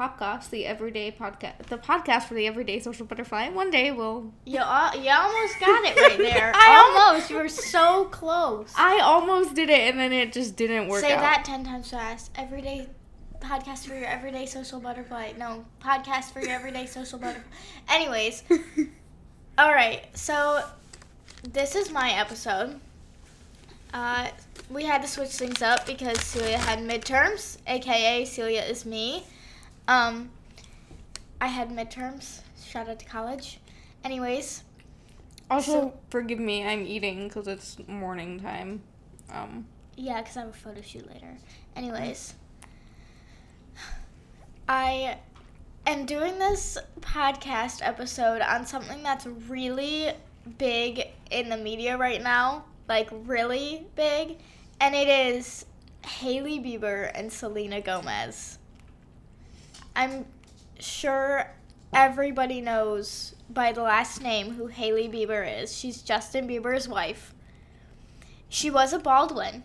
podcast, the everyday podcast, the podcast for the everyday social butterfly. One day we'll. You, al- you almost got it right there. I al- almost. You were so close. I almost did it, and then it just didn't work Say out. that ten times fast. Everyday podcast for your everyday social butterfly. No, podcast for your everyday social butterfly. Anyways, all right. So this is my episode. Uh, we had to switch things up because Celia had midterms, aka Celia is me. Um, I had midterms. Shout out to college. Anyways, Also, So- forgive me, I'm eating because it's morning time. Um, Yeah, because I have a photo shoot later. Anyways, I am doing this podcast episode on something that's really big in the media right now. Like, really big. And it is Hailey Bieber and Selena Gomez. I'm sure everybody knows by the last name who Hailey Bieber is. She's Justin Bieber's wife. She was a Baldwin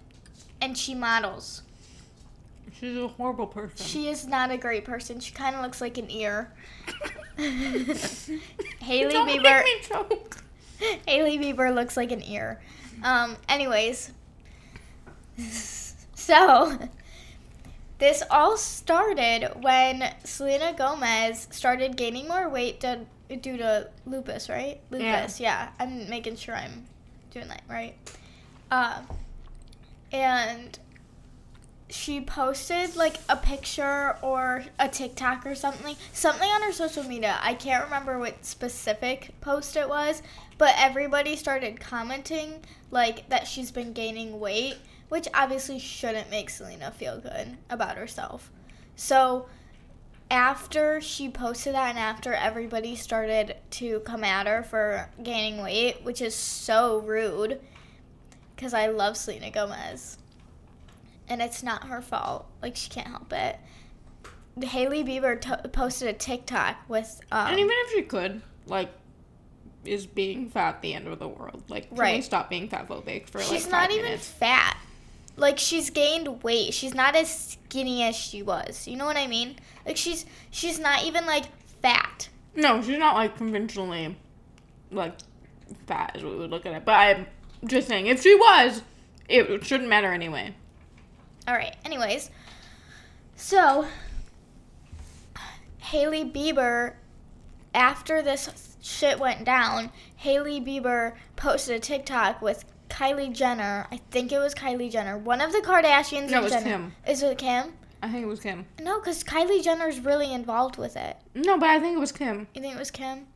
and she models. she's a horrible person. She is not a great person. She kind of looks like an ear. Hailey Don't Bieber. Make me choke. Hailey Bieber looks like an ear. Um, anyways, so this all started when Selena Gomez started gaining more weight due, due to lupus, right? Yeah. Lupus, yeah. I'm making sure I'm doing that right. Uh, and she posted like a picture or a TikTok or something, something on her social media. I can't remember what specific post it was, but everybody started commenting like that she's been gaining weight, which obviously shouldn't make Selena feel good about herself. So after she posted that and after everybody started to come at her for gaining weight, which is so rude because I love Selena Gomez and it's not her fault. Like she can't help it. Hailey Bieber t- posted a TikTok with um, and even if she could, like, is being fat the end of the world? Like, Right. stop being fat phobic for like she's not even minutes? fat. Like she's gained weight. She's not as skinny as she was. You know what I mean? Like she's she's not even like fat. No, she's not like conventionally like fat as we would look at it. But I'm just saying, if she was, it shouldn't matter anyway. All right. Anyways, so Hailey Bieber, after this shit went down, Hailey Bieber posted a TikTok with Kylie Jenner. I think it was Kylie Jenner, one of the Kardashians. No, it was Jenner. Kim. Is it Kim? I think it was Kim. No, because Kylie Jenner's really involved with it. No, but I think it was Kim. You think it was Kim?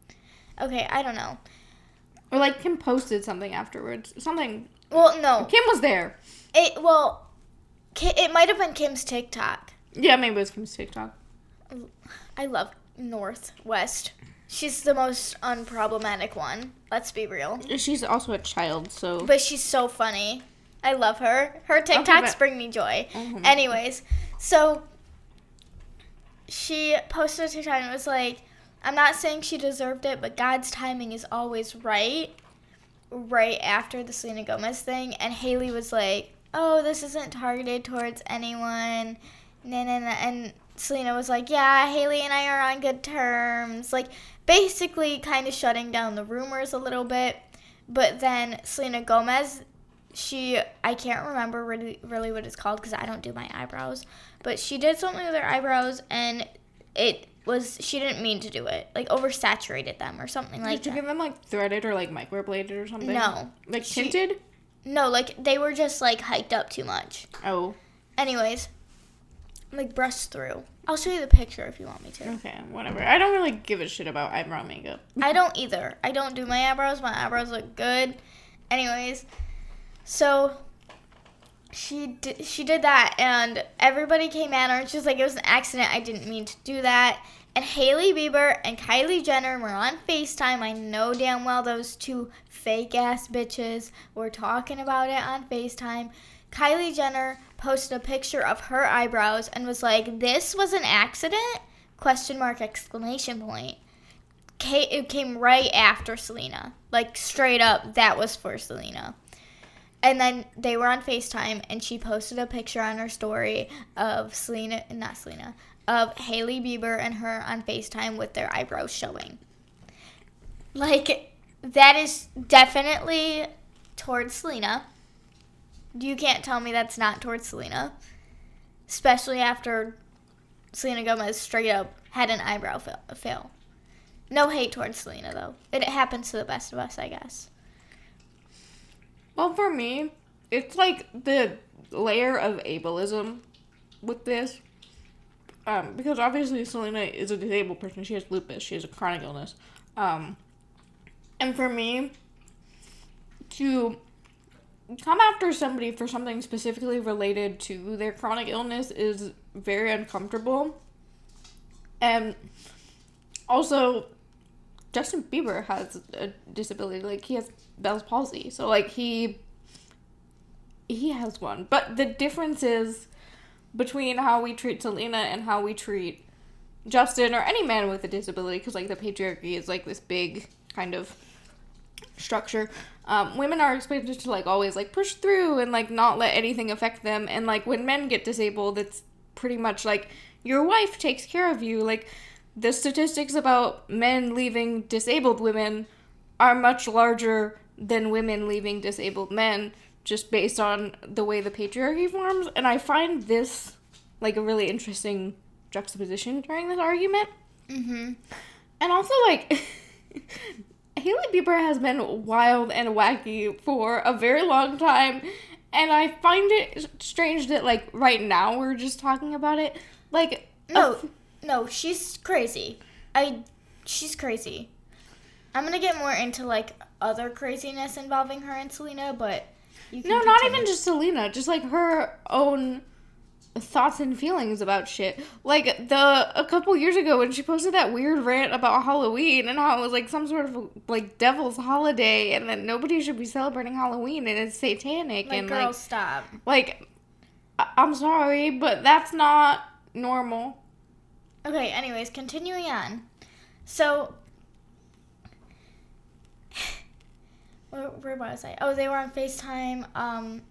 Okay, I don't know. Or like Kim posted something afterwards. Something. Well, no. Kim was there. It well, it might have been Kim's TikTok. Yeah, maybe it was Kim's TikTok. I love North West. She's the most unproblematic one. Let's be real. She's also a child, so. But she's so funny. I love her. Her TikToks but- bring me joy. Mhm. Anyways, so she posted a TikTok and it was like, I'm not saying she deserved it, but God's timing is always right. Right after the Selena Gomez thing, and Hailey was like, "Oh, this isn't targeted towards anyone." Nah, nah, nah. And Selena was like, "Yeah, Hailey and I are on good terms." Like, basically, kind of shutting down the rumors a little bit. But then Selena Gomez, she I can't remember really really what it's called because I don't do my eyebrows, but she did something with her eyebrows and it was she didn't mean to do it, like oversaturated them or something like Did you that. get them like threaded or like microbladed or something? No. Like She- tinted? No, like they were just like hiked up too much. Oh, Anyways, like brush through. I'll show you the picture if you want me to. okay, whatever. I don't really give a shit about eyebrow makeup. I don't either. I don't do my eyebrows. My eyebrows look good. Anyways, so she did, she did that, and everybody came at her, and she was like, "It was an accident. I didn't mean to do that." And Hailey Bieber and Kylie Jenner were on FaceTime. I know damn well those two fake ass bitches were talking about it on FaceTime. Kylie Jenner posted a picture of her eyebrows and was like, "This was an accident?" Question mark exclamation point ca- it came right after Selena. Like straight up, that was for Selena. And then they were on FaceTime and she posted a picture on her story of Selena, not Selena, of Hailey Bieber and her on FaceTime with their eyebrows showing. Like, that is definitely towards Selena. You can't tell me that's not towards Selena. Especially after Selena Gomez straight up had an eyebrow fail. No hate towards Selena, though. It happens to the best of us, I guess. Well, for me, it's like the layer of ableism with this. Um, because obviously Selena is a disabled person. She has lupus. She has a chronic illness. Um, and for me, to come after somebody for something specifically related to their chronic illness is very uncomfortable. And also, Justin Bieber has a disability. Like he has Bell's palsy, so like he he has one. But the difference is between how we treat Selena and how we treat Justin or any man with a disability, because like the patriarchy is like this big kind of structure. Um, women are expected to like always like push through and like not let anything affect them. And like when men get disabled, it's pretty much like your wife takes care of you. Like the statistics about men leaving disabled women are much larger than women leaving disabled men just based on the way the patriarchy forms and i find this like a really interesting juxtaposition during this argument Mm-hmm. and also like Hailey Bieber has been wild and wacky for a very long time and I find it strange that like right now we're just talking about it like No, f- no, she's crazy. I, she's crazy. I'm gonna get more into like other craziness involving her and Selena, but No, not even just Selena, just like her own thoughts and feelings about shit. Like the a couple years ago when she posted that weird rant about Halloween and how it was like some sort of like devil's holiday and that nobody should be celebrating Halloween and it's satanic Like, and girl, like stop. like I- I'm sorry, but that's not normal. Okay, anyways, continuing on. So, where, where was I? Oh, they were on FaceTime. Um,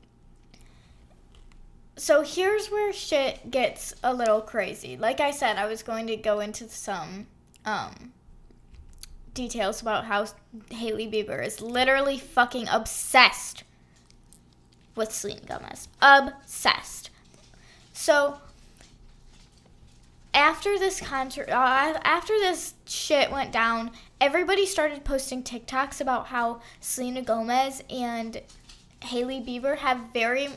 so here's where shit gets a little crazy. Like I said, I was going to go into some um, details about how Hailey Bieber is literally fucking obsessed with Selena Gomez. Obsessed. So after this concert, uh, after this shit went down, everybody started posting TikToks about how Selena Gomez and Hailey Bieber have very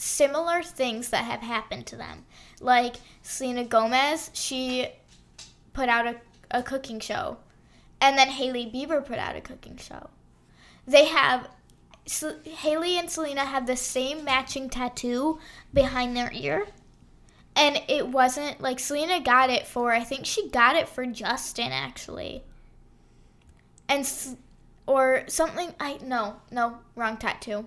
similar things that have happened to them. Like Selena Gomez, she put out a, a cooking show, and then Hailey Bieber put out a cooking show. They have Hailey and Selena have the same matching tattoo behind their ear and it wasn't like Selena got it for I think she got it for Justin actually. And or something I no, no, wrong tattoo.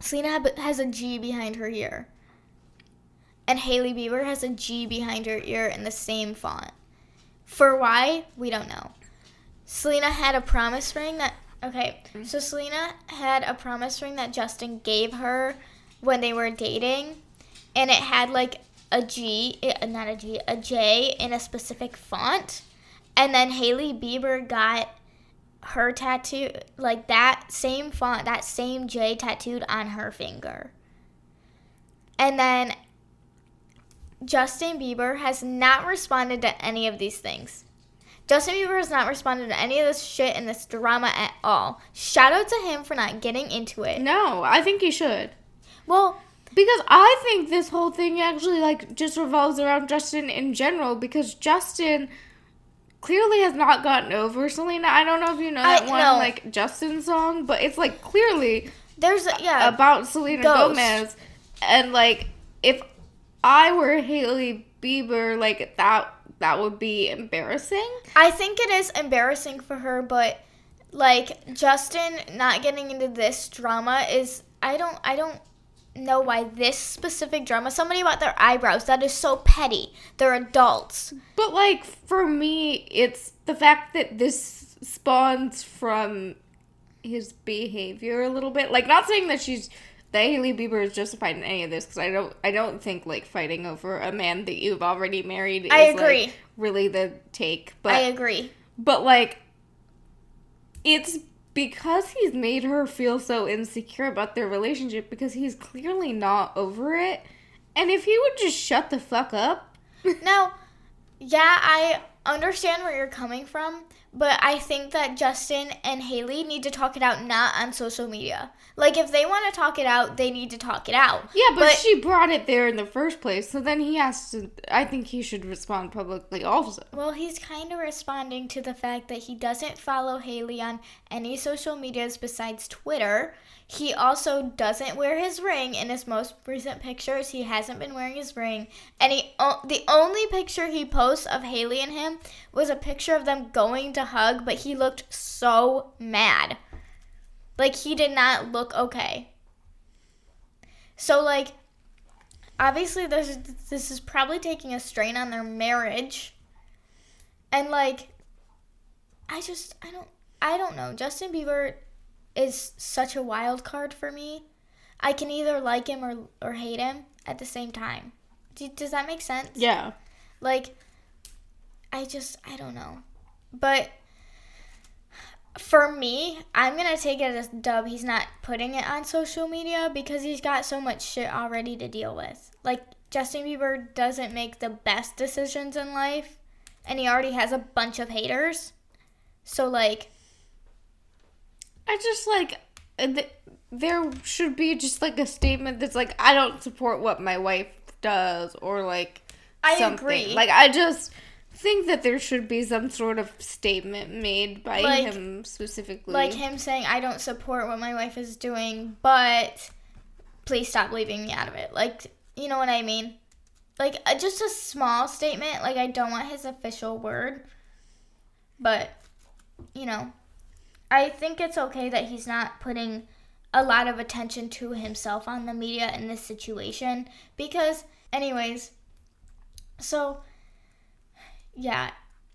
Selena has a G behind her ear. And Hailey Bieber has a G behind her ear in the same font. For why? We don't know. Selena had a promise ring that okay, mm-hmm. so Selena had a promise ring that Justin gave her when they were dating and it had like a G, not a G, a J in a specific font. And then Hailey Bieber got her tattoo, like that same font, that same J tattooed on her finger. And then Justin Bieber has not responded to any of these things. Justin Bieber has not responded to any of this shit in this drama at all. Shout out to him for not getting into it. No, I think he should. Well, Because I think this whole thing actually like just revolves around Justin in general because Justin clearly has not gotten over Selena. I don't know if you know that I- one no. like Justin song, but it's like clearly there's a, yeah, about Selena Ghost. Gomez and like if I were Hailey Bieber, like that that would be embarrassing. I think it is embarrassing for her, but like Justin not getting into this drama is I don't I don't know why this specific drama somebody about their eyebrows that is so petty. They're adults. But like for me, it's the fact that this spawns from his behavior a little bit. Like not saying that she's that Hailey Bieber is justified in any of this because I don't I don't think like fighting over a man that you've already married. Is, I agree. Like, really the take, but I agree. but like it's because he's made her feel so insecure about their relationship because he's clearly not over it. And if he would just shut the fuck up, Now, yeah, I understand where you're coming from, but I think that Justin and Hailey need to talk it out not on social media. Like if they want to talk it out, they need to talk it out. yeah, but, But- she brought it there in the first place, so then he has to. I think he should respond publicly also. Well, he's kind of responding to the fact that he doesn't follow Hailey on any social medias besides Twitter. He also doesn't wear his ring in his most recent pictures. He hasn't been wearing his ring, and he the only picture he posts of Hailey and him was a picture of them going to hug, but he looked so mad. Like he did not look okay. So like obviously this this is probably taking a strain on their marriage. And like I just I don't I don't know. Justin Bieber is such a wild card for me. I can either like him or or hate him at the same time. Do, does that make sense? Yeah. Like, I just, I don't know. But for me, I'm going to take it as dub. He's not putting it on social media because he's got so much shit already to deal with. Like, Justin Bieber doesn't make the best decisions in life, and he already has a bunch of haters. So, like, I just like uh, th- there should be just like a statement that's like I don't support what my wife does or like I something. agree. Like I just think that there should be some sort of statement made by Like- him specifically. like him saying, I don't support what my wife is doing, but please stop leaving me out of it. Like, you know what I mean? Like, uh, just a small statement. Like, I don't want his official word, but, you know, I think it's okay that he's not putting a lot of attention to himself on the media in this situation because, anyways, so yeah,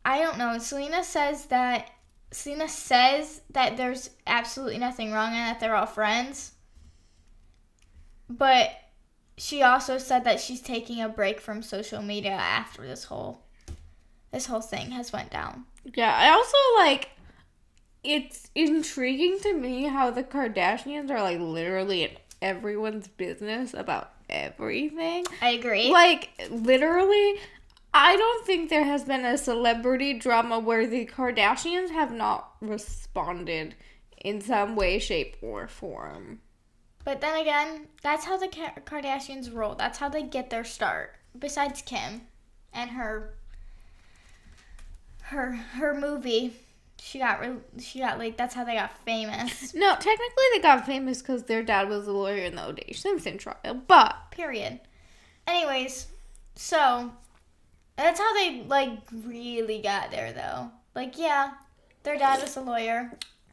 I don't know. Selena says that Selena says that there's absolutely nothing wrong and that they're all friends. But she also said that she's taking a break from social media after this whole this whole thing has went down. yeah, I also like it's intriguing to me how the Kardashians are like literally in everyone's business about everything. I agree. Like literally, I don't think there has been a celebrity drama where the Kardashians have not responded in some way, shape, or form. But then again, that's how the Kardashians roll. That's how they get their start. Besides Kim and her her her movie, she got re- she got like that's how they got famous. No, technically they got famous because their dad was a lawyer in the O.J. Simpson trial, but Period. Anyways, so that's how they like really got there though. Like yeah, their dad was a lawyer.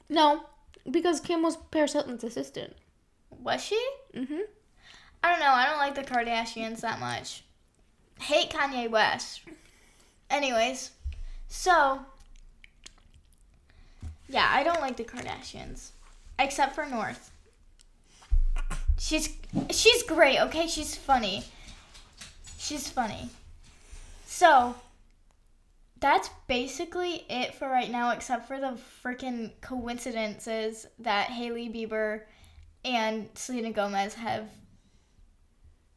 no, because Kim was Paris Hilton's assistant. Was she? Mm-hmm. I don't know. I don't like the Kardashians that much. Hate Kanye West. Anyways, so yeah, I don't like the Kardashians, except for North. She's she's great. Okay, she's funny. She's funny. So that's basically it for right now, except for the freaking coincidences that Hailey Bieber and Selena Gomez have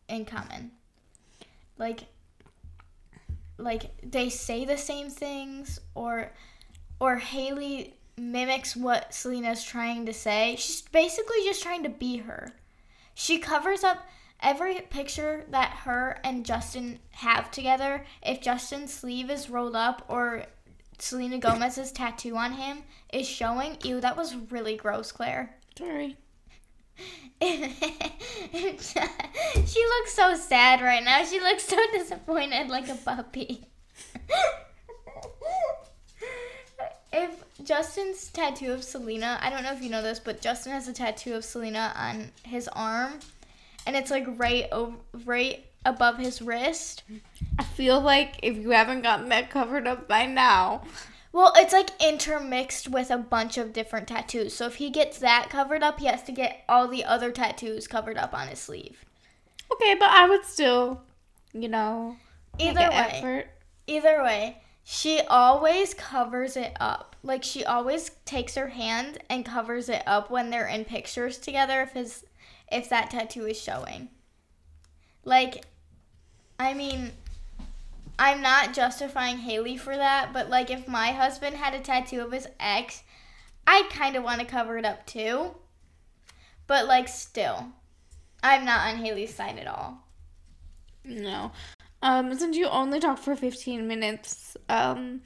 in common. Like like they say the same things or or Hailey mimics what Selena's trying to say. She's basically just trying to be her. She covers up every picture that her and Justin have together. If Justin's sleeve is rolled up or Selena Gomez's tattoo on him is showing, ew, that was really gross, Claire. Sorry. she looks so sad right now. She looks so disappointed like a puppy. if Justin's tattoo of Selena, I don't know if you know this, but Justin has a tattoo of Selena on his arm and it's like right over right above his wrist. I feel like if you haven't gotten that covered up by now, Well, it's like intermixed with a bunch of different tattoos. So if he gets that covered up, he has to get all the other tattoos covered up on his sleeve. Okay, but I would still, you know, Either way, effort. either way, she always covers it up. Like she always takes her hand and covers it up when they're in pictures together if his if that tattoo is showing. Like I mean I'm not justifying Hailey for that, but like if my husband had a tattoo of his ex, I'd kind of want to cover it up too. But like still, I'm not on Hailey's side at all. No. Um, since you only talked for 15 minutes, um,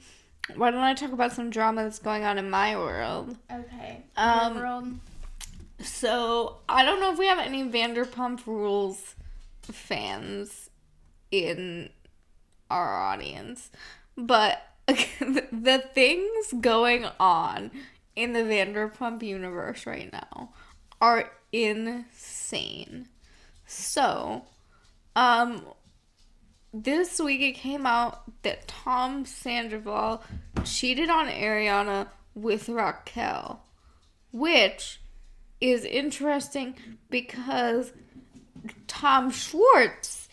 why don't I talk about some drama that's going on in my world? Okay. Um, World. So, I don't know if we have any Vanderpump Rules fans in our audience, but the things going on in the Vanderpump universe right now are insane. So, um, this week it came out that Tom Sandoval cheated on Ariana with Raquel, which is interesting because Tom Schwartz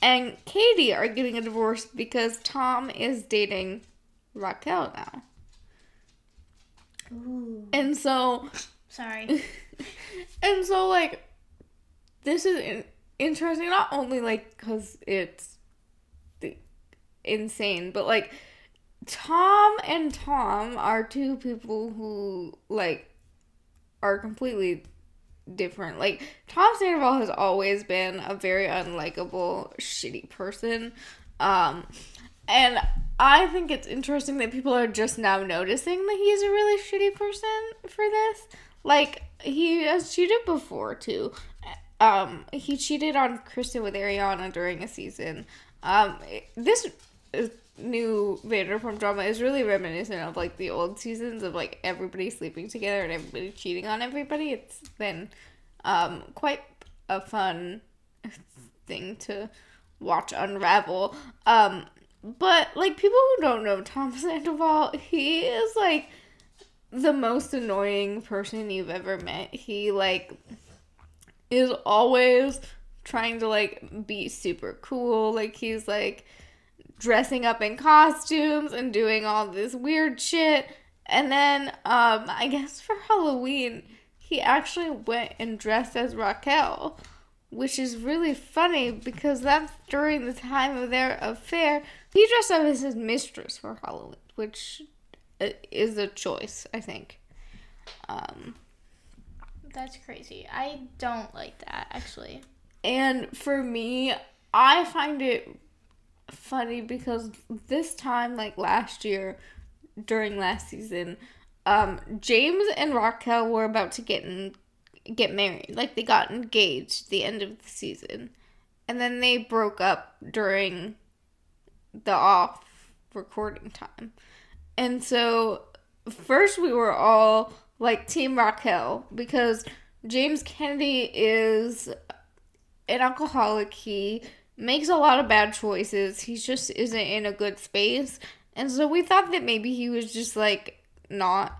and Katie are getting a divorce because Tom is dating Raquel now. Ooh. And so Sorry. and so like this is in- interesting not only like cuz it's insane but like Tom and Tom are two people who like are completely different. Like Tom Sandoval has always been a very unlikable, shitty person. Um and I think it's interesting that people are just now noticing that he's a really shitty person for this. Like he has cheated before too. Um he cheated on Kristen with Ariana during a season. Um this new Vanderpump drama is really reminiscent of like the old seasons of like everybody sleeping together and everybody cheating on everybody. It's been um quite a fun thing to watch unravel. Um but like people who don't know Tom Sandoval, he is like the most annoying person you've ever met. He like is always trying to like be super cool. Like he's like dressing up in costumes and doing all this weird shit. And then um I guess for Halloween he actually went and dressed as Raquel, which is really funny because that's during the time of their affair. He dressed up as his mistress for Halloween, which uh, is a choice, I think. Um That's crazy. I don't like that actually. And for me, I find it funny because this time, like last year, during last season, um, James and Raquel were about to get in, get married. Like they got engaged the end of the season, and then they broke up during the off recording time. And so first we were all like Team Raquel because James Kennedy is an alcoholic. He makes a lot of bad choices. He just isn't in a good space. And so we thought that maybe he was just like not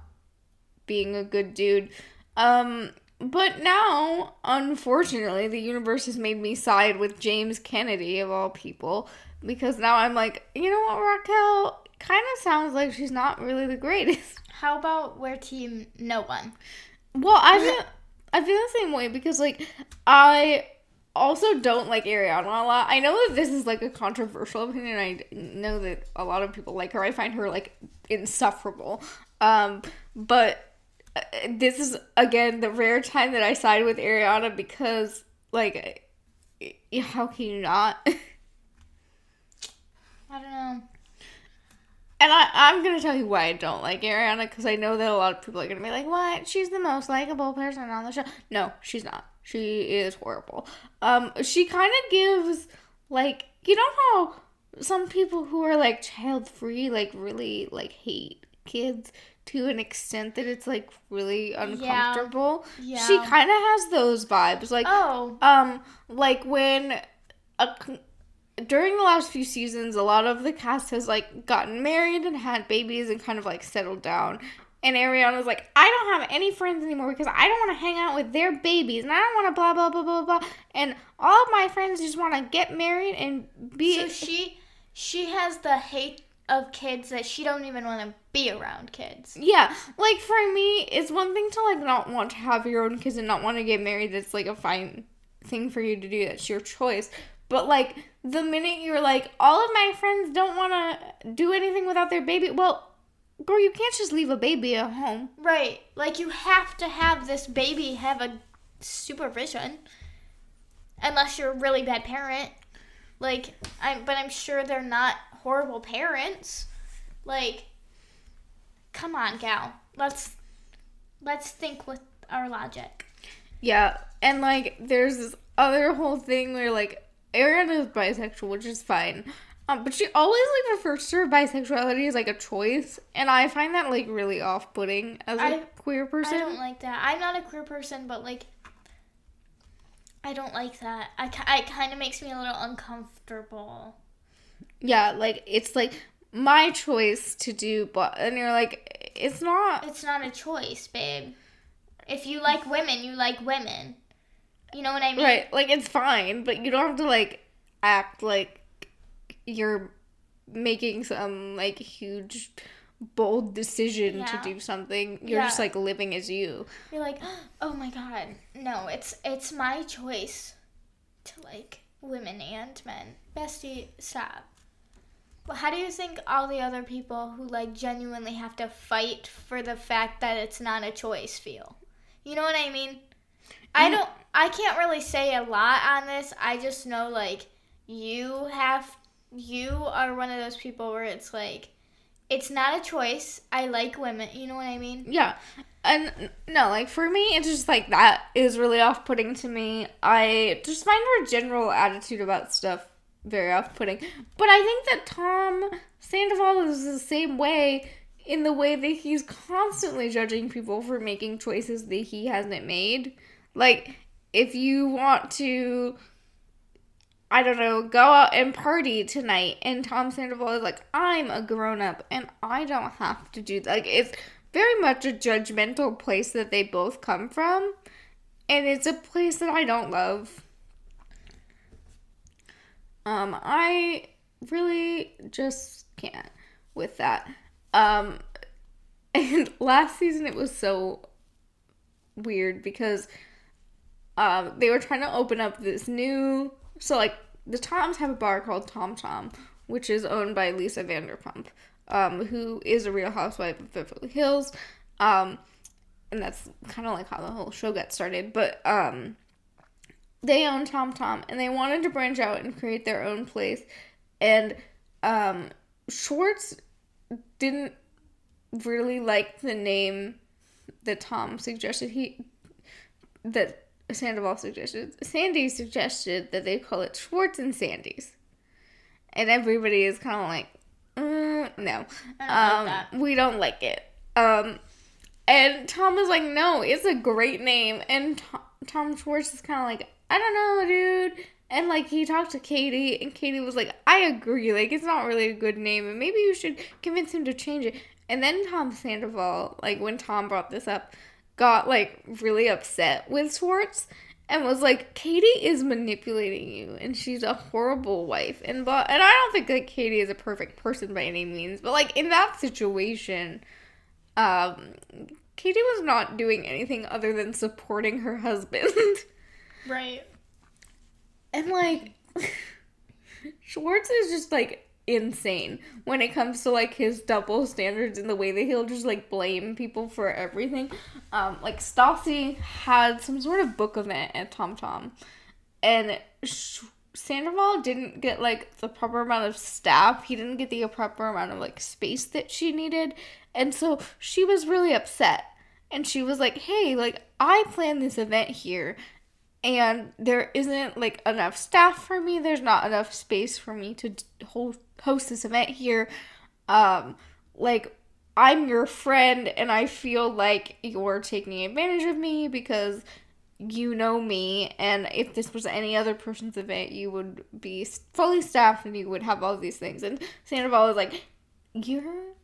being a good dude. Um but now, unfortunately, the universe has made me side with James Kennedy of all people because now I'm like, you know what, Raquel kind of sounds like she's not really the greatest. How about where team no one? Well, I feel I feel the same way because like I also don't like Ariana a lot. I know that this is like a controversial opinion. I know that a lot of people like her. I find her like insufferable. Um, but uh, this is again the rare time that I side with Ariana because like uh, how can you not? I don't know. And I, I'm gonna tell you why I don't like Ariana because I know that a lot of people are gonna be like, "What? She's the most likable person on the show." No, she's not. She is horrible. Um, she kind of gives like you know how some people who are like child free like really like hate kids to an extent that it's like really uncomfortable. Yeah. yeah. She kind of has those vibes, like Oh, um, like when a during the last few seasons, a lot of the cast has like gotten married and had babies and kind of like settled down. And Ariana's like, I don't have any friends anymore because I don't want to hang out with their babies and I don't want to blah blah blah blah blah. And all of my friends just want to get married and be. So she she has the hate of kids that she don't even want to be around kids. Yeah, like for me, it's one thing to like not want to have your own kids and not want to get married. That's like a fine thing for you to do. That's your choice. But like the minute you're like, all of my friends don't want to do anything without their baby, well, girl, you can't just leave a baby at home. Right. Like you have to have this baby have a supervision. Unless you're a really bad parent. Like I'm but I'm sure they're not horrible parents. Like come on, gal. Let's let's think with our logic. Yeah, and like there's this other whole thing where like Ariana is bisexual, which is fine. Um, but she always like refers to her bisexuality as like a choice, and I find that like really off-putting as a I- queer person. I don't like that. I'm not a queer person, but like I don't like that. I, it kind of makes me a little uncomfortable. Yeah, like it's like my choice to do, but and you're like, it's not. It's not a choice, babe. If you like women, you like women. You know what I mean? Right, like it's fine, but you don't have to like act like you're making some like huge bold decision Yeah. to do something. You're Yeah. just like living as you. You're like, oh my god, no, it's it's my choice to like women and men. Bestie, stop. Well, how do you think all the other people who like genuinely have to fight for the fact that it's not a choice feel? You know what I mean? I don't. I can't really say a lot on this. I just know like you have. You are one of those people where it's like, it's not a choice. I like women. You know what I mean? Yeah. And no, like for me, it's just like that is really off putting to me. I just find her general attitude about stuff very off putting. But I think that Tom Sandoval is the same way in the way that he's constantly judging people for making choices that he hasn't made. Like, if you want to. I don't know, go out and party tonight. And Tom Sandoval is like, I'm a grown up and I don't have to do that. Like, it's very much a judgmental place that they both come from. And it's a place that I don't love. Um, I really just can't with that. Um, and last season it was so weird because um, they were trying to open up this new. So, like, the Toms have a bar called Tom Tom, which is owned by Lisa Vanderpump, um, who is a real housewife of Beverly Hills. Um, and that's kind of like how the whole show got started. But um, they own Tom Tom, and they wanted to branch out and create their own place. And um, Schwartz didn't really like the name that Tom suggested. He that Sandoval suggested. Sandy suggested that they call it Schwartz and Sandy's, and everybody is kind of like, mm, no, don't um, like we don't like it. Um, and Tom was like, no, it's a great name. And Tom, Tom Schwartz is kind of like, I don't know, dude. And like he talked to Katie, and Katie was like, I agree. Like it's not really a good name, and maybe you should convince him to change it. And then Tom Sandoval, like when Tom brought this up, got like really upset with Schwartz and was like, Katie is manipulating you, and she's a horrible wife. And but and I don't think that Katie is a perfect person by any means, but like in that situation, um, Katie was not doing anything other than supporting her husband. Right. And like Schwartz is just like insane when it comes to like his double standards and the way that he'll just like blame people for everything. Um like Stassi had some sort of book event at Tom Tom and Sandoval didn't get like the proper amount of staff. He didn't get the proper amount of like space that she needed. And so she was really upset. And she was like, "Hey, like I planned this event here and there isn't like enough staff for me there's not enough space for me to hold, host this event here um like i'm your friend and i feel like you're taking advantage of me because you know me, and if this was any other person's event, you would be fully staffed and you would have all these things. And Sandoval was like, You're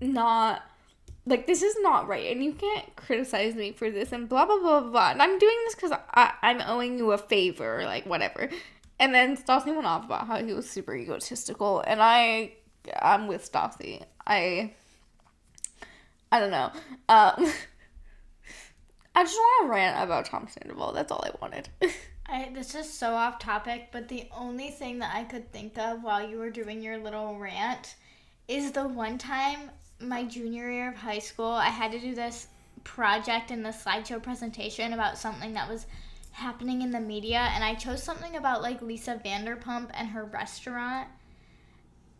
not. Like, this is not right, and you can't criticize me for this, and blah, blah, blah, blah. And I'm doing this because I'm owing you a favor, like, whatever. And then Stassi went off about how he was super egotistical, and I, I'm with Stassi. I, I don't know. Um, I just want to rant about Tom Sandoval. That's all I wanted. I, this is so off topic, but the only thing that I could think of while you were doing your little rant is the one time my junior year of high school, I had to do this project in the slideshow presentation about something that was happening in the media, and I chose something about like Lisa Vanderpump and her restaurant.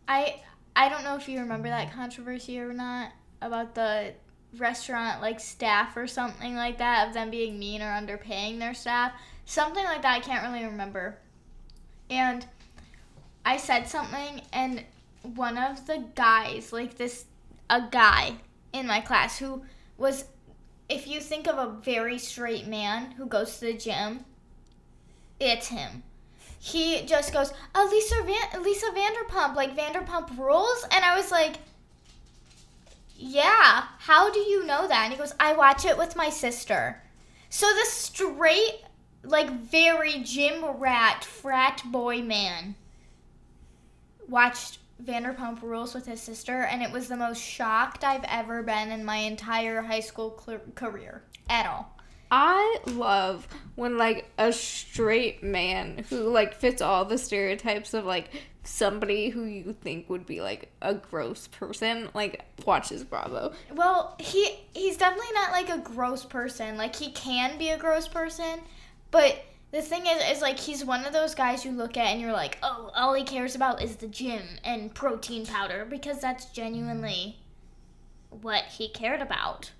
I I don't know if you remember that controversy or not about the restaurant like staff or something like that of them being mean or underpaying their staff. Something like that I can't really remember. And I said something and one of the guys, like this a guy in my class who was if you think of a very straight man who goes to the gym, it's him. He just goes, "Oh, Lisa Van- Lisa Vanderpump, like Vanderpump Rules," and I was like, yeah, how do you know that? And he goes, I watch it with my sister. So the straight, like very gym rat, frat boy man watched Vanderpump Rules with his sister, and it was the most shocked I've ever been in my entire high school cl- career at all. I love when like a straight man who like fits all the stereotypes of like somebody who you think would be like a gross person like watches Bravo. Well, he he's definitely not like a gross person. Like he can be a gross person, but the thing is is like he's one of those guys you look at and you're like, "Oh, all he cares about is the gym and protein powder" because that's genuinely what he cared about.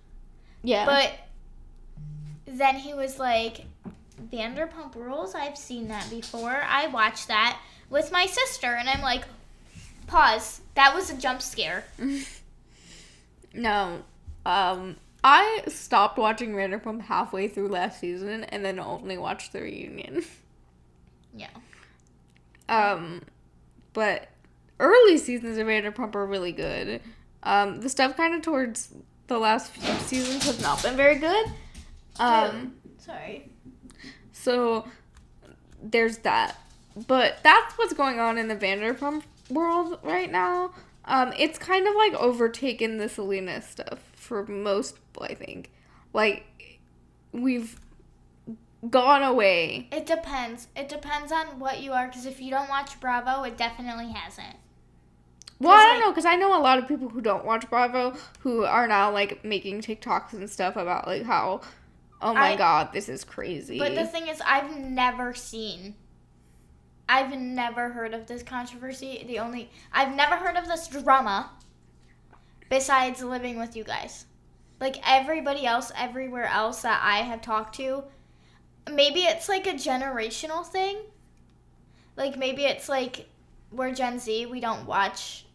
Yeah. But then he was like, Vanderpump Rules, I've seen that before. I watched that with my sister. And I'm like, pause. That was a jump scare. no. Um, I stopped watching Vanderpump halfway through last season and then only watched the reunion. Yeah. Um, but early seasons of Vanderpump are really good. Um, the stuff kind of towards the last few seasons has not been very good. Um, sorry. So there's that. But that's what's going on in the Vanderpump world right now. Um, it's kind of like overtaken the Selena stuff for most people, I think. Like, we've gone away. It depends. It depends on what you are, because if you don't watch Bravo, it definitely hasn't. Well, I don't know, because I know a lot of people who don't watch Bravo who are now, like, making TikToks and stuff about, like, how Oh my I, god, this is crazy. But the thing is, I've never seen. I've never heard of this controversy. The only I've never heard of this drama besides living with you guys. Like everybody else everywhere else that I have talked to, maybe it's like a generational thing. Like maybe it's like we're Gen Z, we don't watch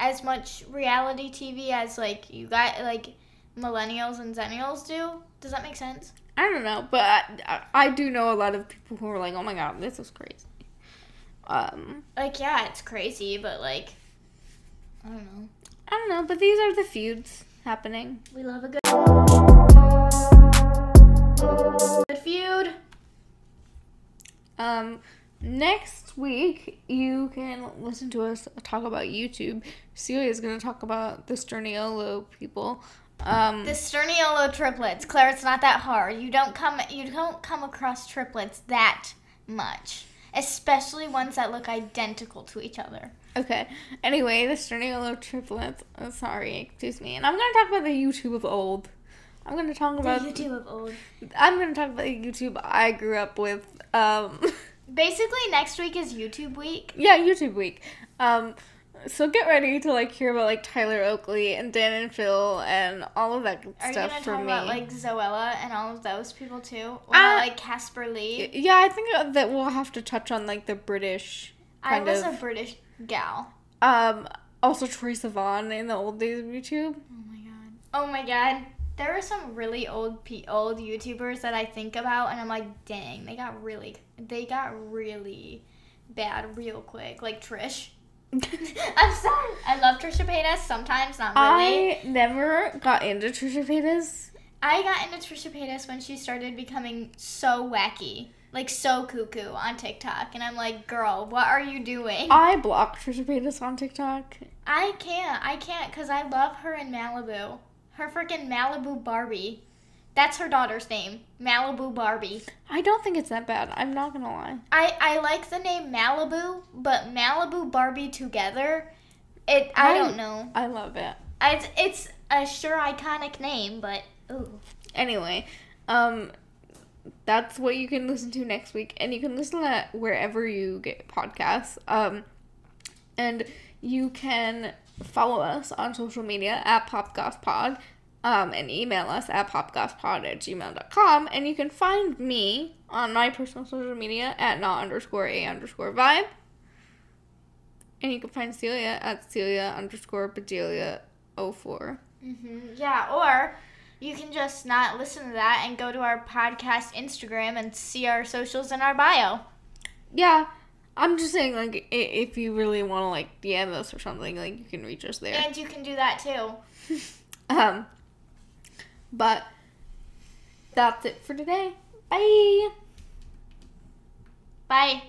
as much reality TV as like you guys like millennials and zennials do. Does that make sense? I don't know, but I, I do know a lot of people who are like, "Oh my god, this is crazy." Um, like yeah, it's crazy, but like, I don't know. I don't know, but these are the feuds happening. We love a good good feud. Um, next week you can listen to us talk about YouTube. Celia is going to talk about the Sturniolo people. Um, the Sturniolo triplets, Claire. It's not that hard. You don't come. You don't come across triplets that much, especially ones that look identical to each other. Okay. Anyway, this the Sturniolo triplets. Oh, sorry, excuse me. And I'm gonna talk about the YouTube of old. I'm gonna talk about the YouTube of old. I'm gonna talk about the YouTube I grew up with. Um, Basically, next week is YouTube week. Yeah, YouTube week. Um, so get ready to like hear about like Tyler Oakley and Dan and Phil and all of that good Are stuff you gonna for talk me. about like Zoella and all of those people too, or uh, like Casper Lee? Yeah, I think that we'll have to touch on like the British. I was of, a British gal. Um. Also, Troye Sivan in the old days of YouTube. Oh my god. Oh my god. There are some really old pe- old YouTubers that I think about, and I'm like, dang, they got really, they got really bad real quick. Like Trish. I'm sorry. I love Trisha Paytas. Sometimes, not really. I never got into Trisha Paytas. I got into Trisha Paytas when she started becoming so wacky, like so cuckoo on TikTok, and I'm like, girl, what are you doing? I blocked Trisha Paytas on TikTok. I can't. I can't because I love her in Malibu. Her freaking Malibu Barbie. That's her daughter's name. Malibu Barbie. I don't think it's that bad. I'm not gonna lie. I, I like the name Malibu, but Malibu Barbie together, it I, I- don't know. I love it. It's it's a sure iconic name, but ooh. Anyway, um, that's what you can listen to next week, and you can listen to that wherever you get podcasts. Um, and you can follow us on social media at PopGothPod, um, and email us at popgothpod at gmail.com. And you can find me on my personal social media at not underscore a underscore vibe. And you can find Celia at Celia underscore Bedelia 04. hmm Yeah, or you can just not listen to that and go to our podcast Instagram and see our socials in our bio. Yeah, I'm just saying, like, if you really want to, like, DM us or something, like, you can reach us there. And you can do that too. Um, but that's it for today. Bye. Bye.